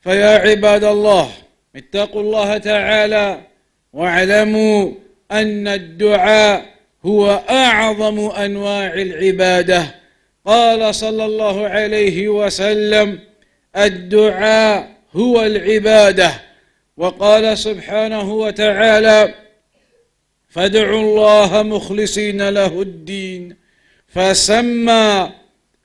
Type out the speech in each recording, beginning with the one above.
فيا عباد الله اتقوا الله تعالى واعلموا أن الدعاء هو أعظم أنواع العبادة. قال صلى الله عليه وسلم الدعاء هو العبادة. وقال سبحانه وتعالى فادعوا الله مخلصين له الدين. فسمى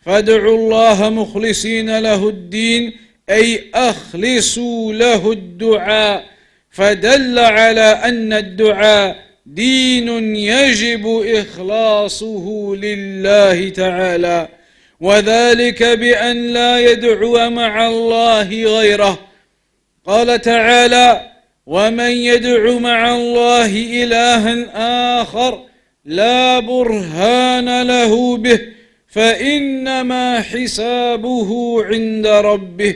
فادعوا الله مخلصين له الدين أي أخلصوا له الدعاء فدل على أن الدعاء دين يجب إخلاصه لله تعالى وذلك بأن لا يدعو مع الله غيره. قال تعالى ومن يدع مع الله إلها آخر لا برهان له به فإنما حسابه عند ربه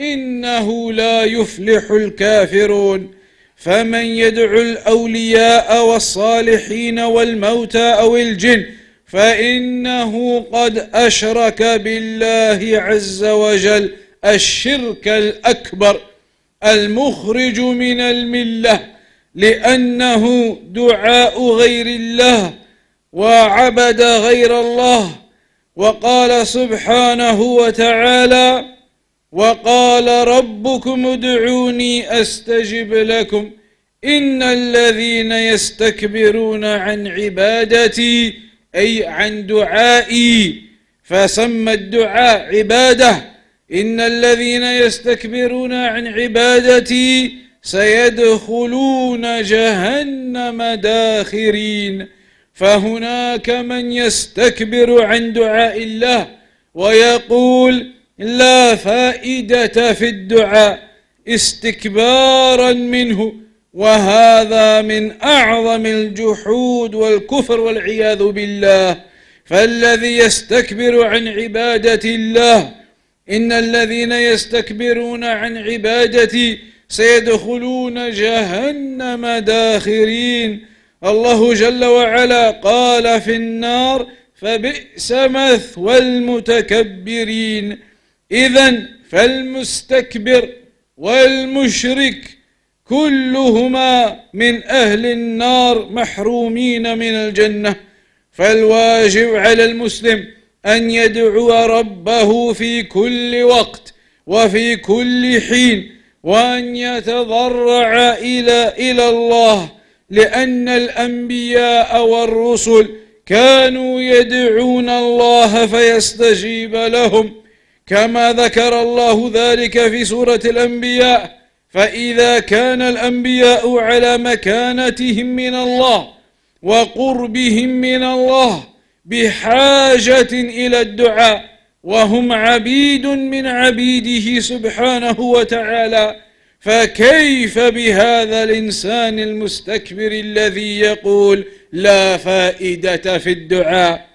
إنه لا يفلح الكافرون. فمن يدعو الأولياء والصالحين والموتى أو الجن فإنه قد أشرك بالله عز وجل. الشرك الأكبر المخرج من الملة لأنه دعاء غير الله وعبد غير الله. وقال سبحانه وتعالى وقال ربكم ادعوني أستجب لكم. إن الذين يستكبرون عن عبادتي أي عن دعائي فسمى الدعاء عبادة. إن الذين يستكبرون عن عبادتي سيدخلون جهنم داخرين. فهناك من يستكبر عن دعاء الله ويقول لا فائدة في الدعاء استكبارا منه وهذا من أعظم الجحود والكفر والعياذ بالله. فالذي يستكبر عن عبادة الله إن الذين يستكبرون عن عبادتي سيدخلون جهنم داخرين. الله جل وعلا قال في النار فبئس مثوى المتكبرين. اذا فالمستكبر والمشرك كلهما من أهل النار محرومين من الجنة فالواجب على المسلم أن يدعو ربه في كل وقت وفي كل حين وأن يتضرع إلى إلى الله لأن الأنبياء والرسل كانوا يدعون الله فيستجيب لهم. كما ذكر الله ذلك في سورة الأنبياء فإذا كان الأنبياء على مكانتهم من الله وقربهم من الله بحاجة إلى الدعاء وهم عبيد من عبيده سبحانه وتعالى فكيف بهذا الإنسان المستكبر الذي يقول لا فائدة في الدعاء؟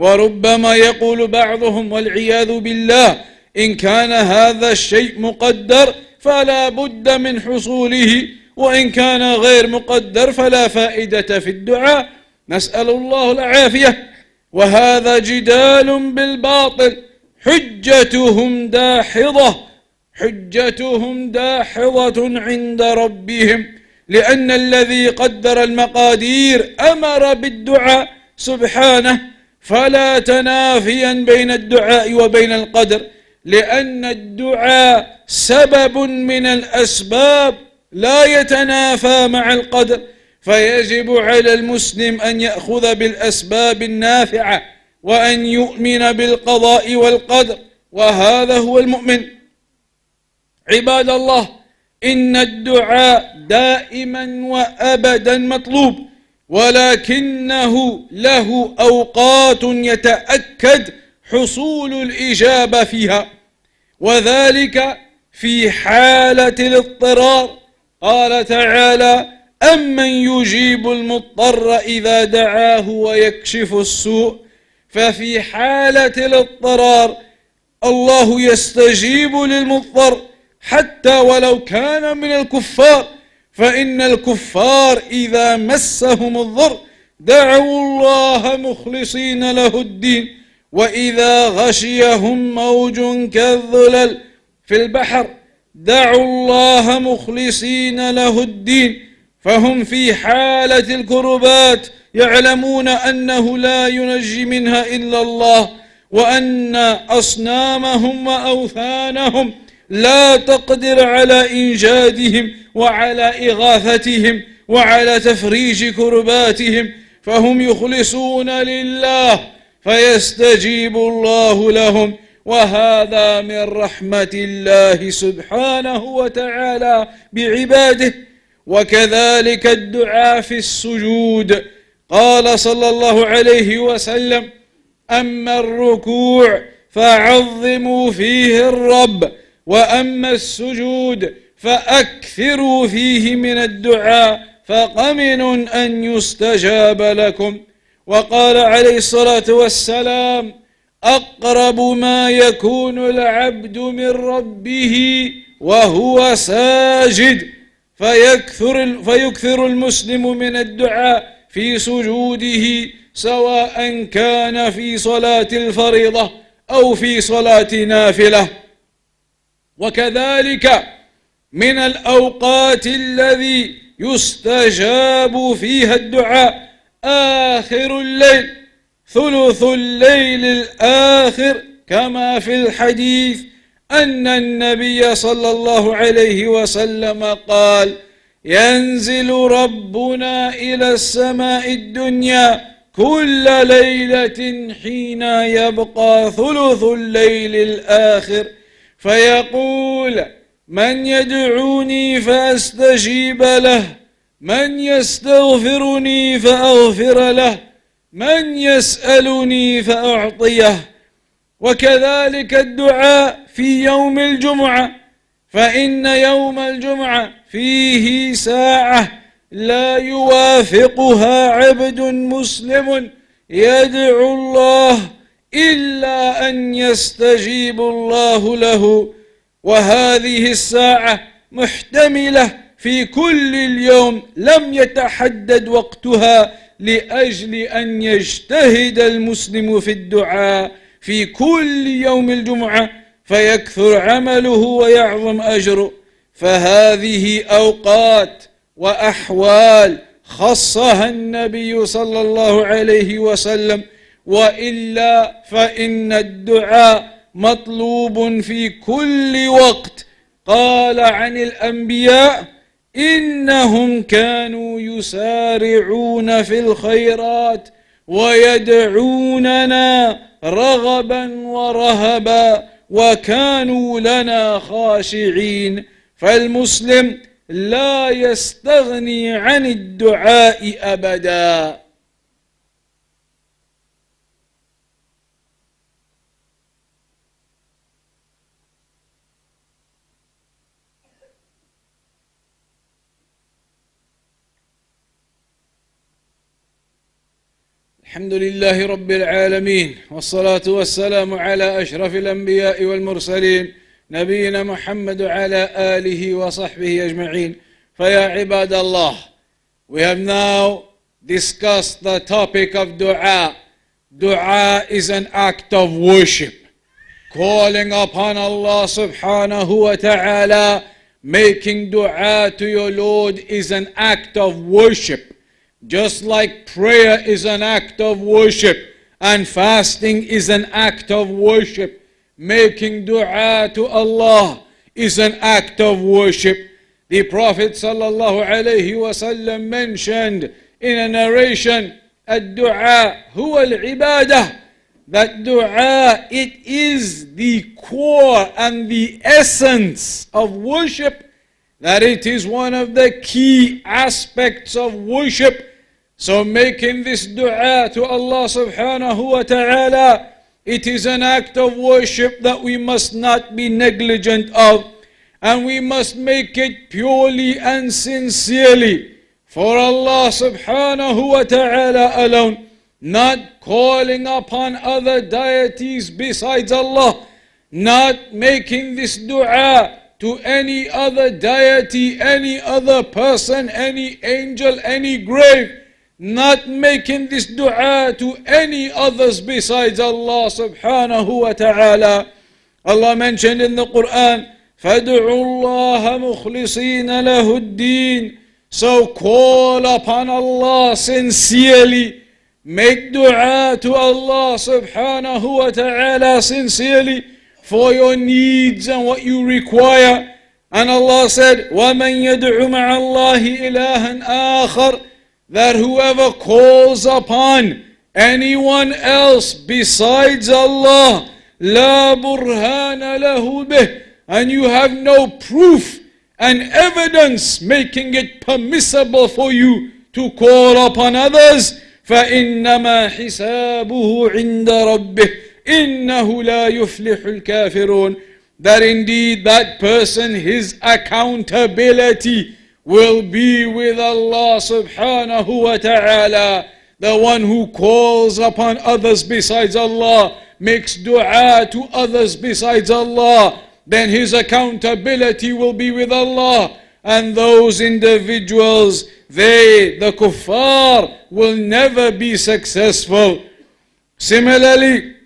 وربما يقول بعضهم والعياذ بالله إن كان هذا الشيء مقدر فلا بد من حصوله وإن كان غير مقدر فلا فائدة في الدعاء. نسأل الله العافية. وهذا جدال بالباطل. حجتهم داحضة. حجتهم داحضة عند ربهم. لأن الذي قدر المقادير أمر بالدعاء. سبحانه فلا تنافيا بين الدعاء وبين القدر لأن الدعاء سبب من الأسباب لا يتنافى مع القدر. فيجب على المسلم أن يأخذ بالأسباب النافعة وأن يؤمن بالقضاء والقدر وهذا هو المؤمن. عباد الله إن الدعاء دائما وأبدا مطلوب. ولكنه له أوقات يتأكد حصول الإجابة فيها وذلك في حالة الاضطرار. قال تعالى أمن يجيب المضطر إذا دعاه ويكشف السوء؟ ففي حالة الاضطرار الله يستجيب للمضطر حتى ولو كان من الكفار. فإن الكفار إذا مسهم الضر دعوا الله مخلصين له الدين. وإذا غشيهم موج كالظلل في البحر دعوا الله مخلصين له الدين. فهم في حالة الكربات يعلمون أنه لا ينجي منها إلا الله وأن أصنامهم وأوثانهم لا تقدر على إنجادهم وعلى إغاثتهم وعلى تفريج كرباتهم فهم يخلصون لله فيستجيب الله لهم. وهذا من رحمة الله سبحانه وتعالى بعباده. وكذلك الدعاء في السجود. قال صلى الله عليه وسلم أما الركوع فعظموا فيه الرب وأما السجود فأكثروا فيه من الدعاء فقمن أن يستجاب لكم. وقال عليه الصلاة والسلام أقرب ما يكون العبد من ربه وهو ساجد. فيكثر, فيكثر المسلم من الدعاء في سجوده سواء كان في صلاة الفريضة أو في صلاة نافلة. وكذلك من الأوقات الذي يستجاب فيها الدعاء آخر الليل ثلث الليل الآخر كما في الحديث أن النبي صلى الله عليه وسلم قال ينزل ربنا إلى السماء الدنيا كل ليلة حين يبقى ثلث الليل الآخر. فيقول من يدعوني فأستجيب له من يستغفرني فأغفر له من يسألني فأعطيه. وكذلك الدعاء في يوم الجمعة فإن يوم الجمعة فيه ساعة لا يوافقها عبد مسلم يدعو الله إلا أن يستجيب الله له. وهذه الساعة محتملة في كل اليوم لم يتحدد وقتها لأجل أن يجتهد المسلم في الدعاء في كل يوم الجمعة فيكثر عمله ويعظم أجره. فهذه أوقات وأحوال خصها النبي صلى الله عليه وسلم وإلا فإن الدعاء مطلوب في كل وقت. قال عن الأنبياء إنهم كانوا يسارعون في الخيرات ويدعوننا رغبا ورهبا وكانوا لنا خاشعين. فالمسلم لا يستغني عن الدعاء أبدا. الحمد لله رب العالمين والصلاة والسلام على أشرف الأنبياء والمرسلين نبينا محمد وعلى آله وصحبه أجمعين فيا عباد الله We have now discussed the topic of dua. Dua is an act of worship. Calling upon Allah subhanahu wa ta'ala, making dua to your Lord is an act of worship. Just like prayer is an act of worship and fasting is an act of worship, making dua to Allah is an act of worship. The Prophet sallallahu alaihi wasallam mentioned in a narration, الدعاء هو العبادة that dua it is the core and the essence of worship that it is one of the key aspects of worship so making this dua to Allah subhanahu wa ta'ala, it is an act of worship that we must not be negligent of. And we must make it purely and sincerely for Allah subhanahu wa ta'ala alone. Not calling upon other deities besides Allah. Not making this dua to any other deity, any other person, any angel, any grave not making this dua to any others besides Allah subhanahu wa ta'ala. Allah mentioned in the Quran, فَادْعُوا اللَّهَ مُخْلِصِينَ لَهُ الدِّينَ So call upon Allah sincerely. Make dua to Allah subhanahu wa ta'ala sincerely for your needs and what you require. And Allah said, وَمَنْ يَدْعُ مَعَ اللَّهِ إِلَهًا آخَرٍ that whoever calls upon anyone else besides Allah, la burhana lahu bih, and you have no proof and evidence making it permissible for you to call upon others, فإنما حسابه عند ربه إنه لا يفلح الكافرون that indeed that person his accountability will be with Allah subhanahu wa ta'ala. The one who calls upon others besides Allah, makes dua to others besides Allah, then his accountability will be with Allah. And those individuals, they, the kuffar, will never be successful. Similarly,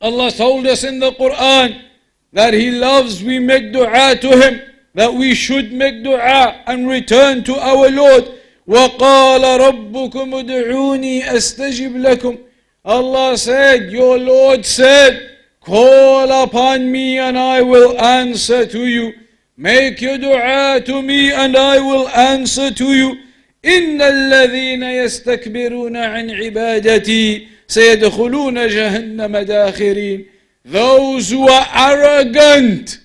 Allah told us in the Quran that He loves we make dua to Him that we should make dua and return to our Lord. وَقَالَ رَبُّكُمُ ادْعُونِي أَسْتَجِبْ لَكُمْ Allah said, your Lord said, call upon me and I will answer to you. Make your dua to me and I will answer to you. إن الذين يستكبرون عن عبادتي سيدخلون جهنم داخرين Those who are arrogant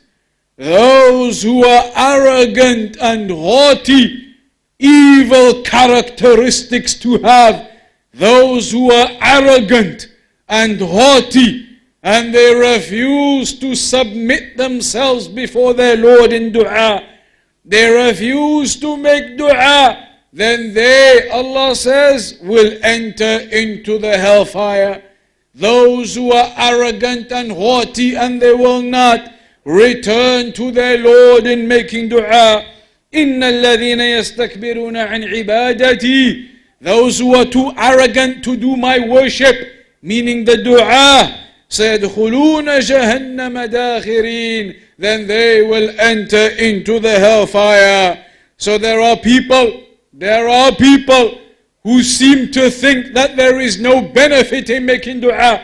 those who are arrogant and haughty, evil characteristics to have, those who are arrogant and haughty, and they refuse to submit themselves before their Lord in dua, they refuse to make dua, then they, Allah says, will enter into the hellfire. Those who are arrogant and haughty and they will not return to their Lord in making dua. إن الذين يستكبرون عن عبادتي those who are too arrogant to do my worship meaning the dua سيدخلون جهنم داخرين then they will enter into the hellfire so there are people there are people who seem to think that there is no benefit in making dua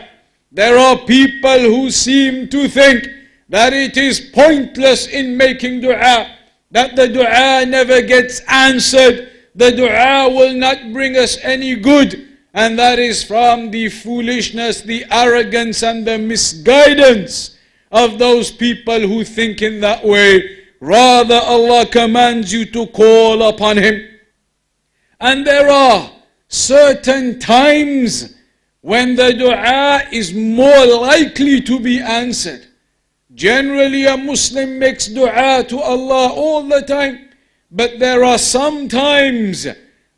there are people who seem to think that it is pointless in making dua, that the dua never gets answered, the dua will not bring us any good. And that is from the foolishness, the arrogance, and the misguidance of those people who think in that way. Rather, Allah commands you to call upon Him. And there are certain times when the dua is more likely to be answered. Generally, a Muslim makes dua to Allah all the time, but there are some times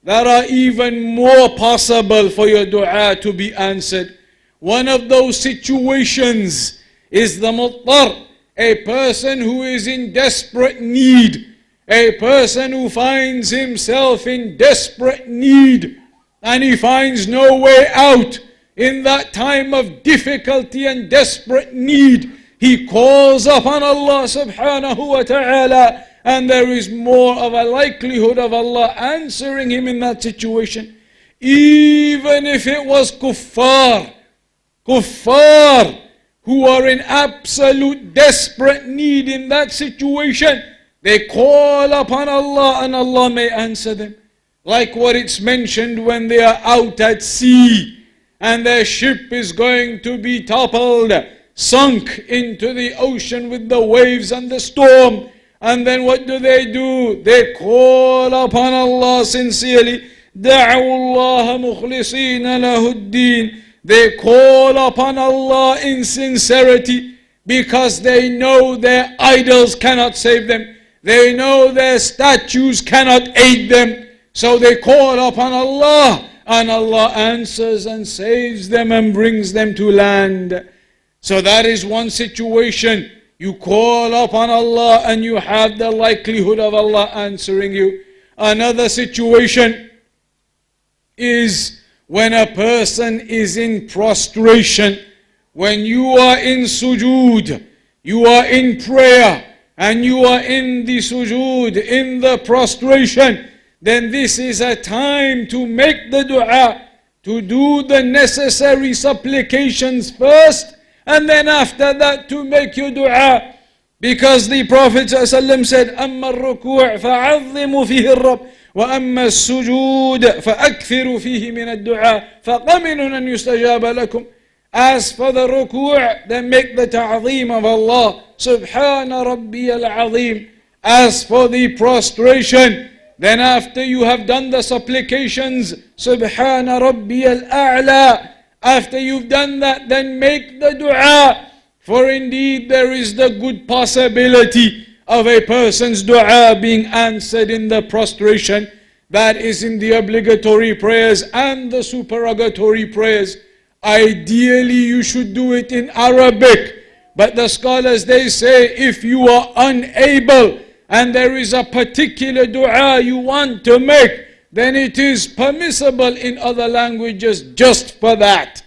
that are even more possible for your dua to be answered. One of those situations is the muttar, a person who is in desperate need, a person who finds himself in desperate need and he finds no way out in that time of difficulty and desperate need. He calls upon Allah subhanahu wa ta'ala and there is more of a likelihood of Allah answering him in that situation. Even if it was kuffar, kuffar who are in absolute desperate need in that situation, they call upon Allah and Allah may answer them. Like what it's mentioned when they are out at sea and their ship is going to be toppled, sunk into the ocean with the waves and the storm. And then what do they do? They call upon Allah sincerely. دعوا الله مخلصين له الدين they call upon Allah in sincerity because they know their idols cannot save them. They know their statues cannot aid them. So they call upon Allah and Allah answers and saves them and brings them to land. So that is one situation. You call upon Allah and you have the likelihood of Allah answering you. Another situation is when a person is in prostration, when you are in sujood, you are in prayer, and you are in the sujood, in the prostration, then this is a time to make the dua, to do the necessary supplications first, and then after that to make your dua. Because the Prophet ﷺ said, أما الركوع فعظموا فيه الرب وأما السجود فأكثروا فيه من الدعاء فقمن أن يستجاب لكم As for the ruku' then make the ta'zeem of Allah Subhana Rabbi al-Azim As for the prostration then after you have done the supplications Subhana Rabbi al-A'la After you've done that then make the dua For indeed there is the good possibility of a person's dua being answered in the prostration. That is in the obligatory prayers and the supererogatory prayers. Ideally, you should do it in Arabic. But the scholars they say if you are unable and there is a particular dua you want to make, then it is permissible in other languages just for that.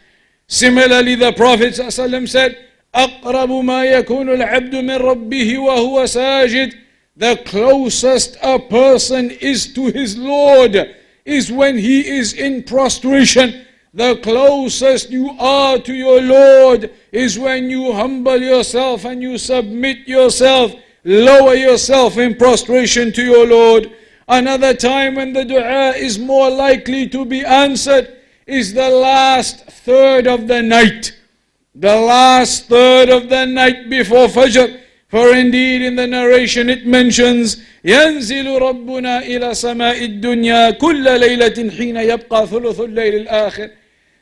Similarly, the Prophet ﷺ said, أقرب ما يكون العبد من ربه وهو ساجد the closest a person is to his Lord is when he is in prostration. The closest you are to your Lord is when you humble yourself and you submit yourself, lower yourself in prostration to your Lord. Another time when the dua is more likely to be answered is the last third of the night the last third of the night before Fajr. For indeed in the narration it mentions ينزل ربنا إلى سماء الدنيا كل ليلة حين يبقى ثلث الليل الآخر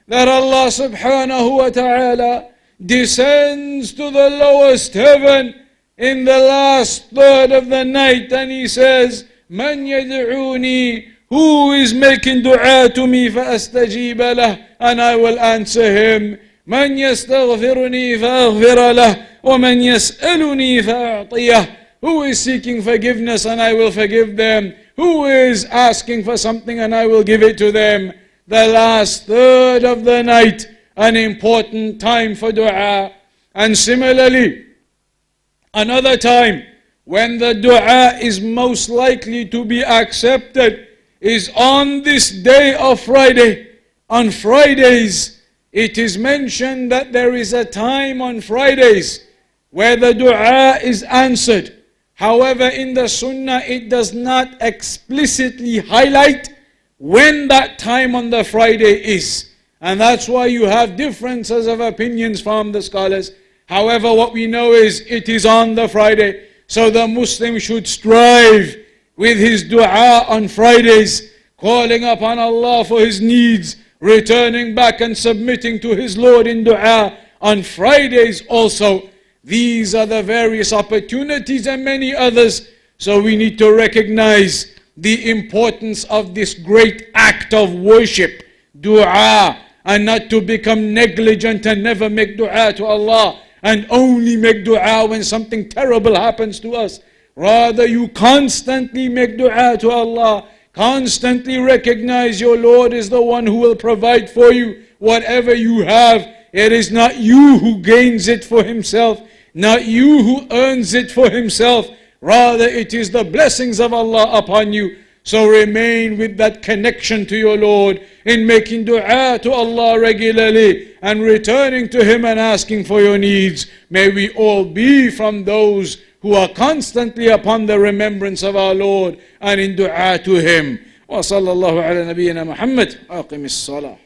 that Allah subhanahu wa ta'ala descends to the lowest heaven in the last third of the night and he says من يدعوني who is making dua to me فأستجيب له and I will answer him من يستغفرني فأغفر له ومن يسألني فأعطيه Who is seeking forgiveness and I will forgive them? Who is asking for something and I will give it to them? The last third of the night, an important time for dua. And similarly, another time when the dua is most likely to be accepted is on this day of Friday. On Fridays, it is mentioned that there is a time on Fridays where the dua is answered. However, in the Sunnah, it does not explicitly highlight when that time on the Friday is. And that's why you have differences of opinions from the scholars. However, what we know is it is on the Friday. So the Muslim should strive with his dua on Fridays, calling upon Allah for his needs returning back and submitting to his Lord in dua on Fridays also. These are the various opportunities and many others. So we need to recognize the importance of this great act of worship, dua, and not to become negligent and never make dua to Allah and only make dua when something terrible happens to us. Rather, you constantly make dua to Allah, constantly recognize your Lord is the one who will provide for you whatever you have. It is not you who gains it for himself, not you who earns it for himself. Rather, it is the blessings of Allah upon you. So remain with that connection to your Lord in making dua to Allah regularly and returning to Him and asking for your needs. May we all be from those who are constantly upon the remembrance of our Lord and in dua to Him. وصلى الله على نبينا محمد أقم الصلاة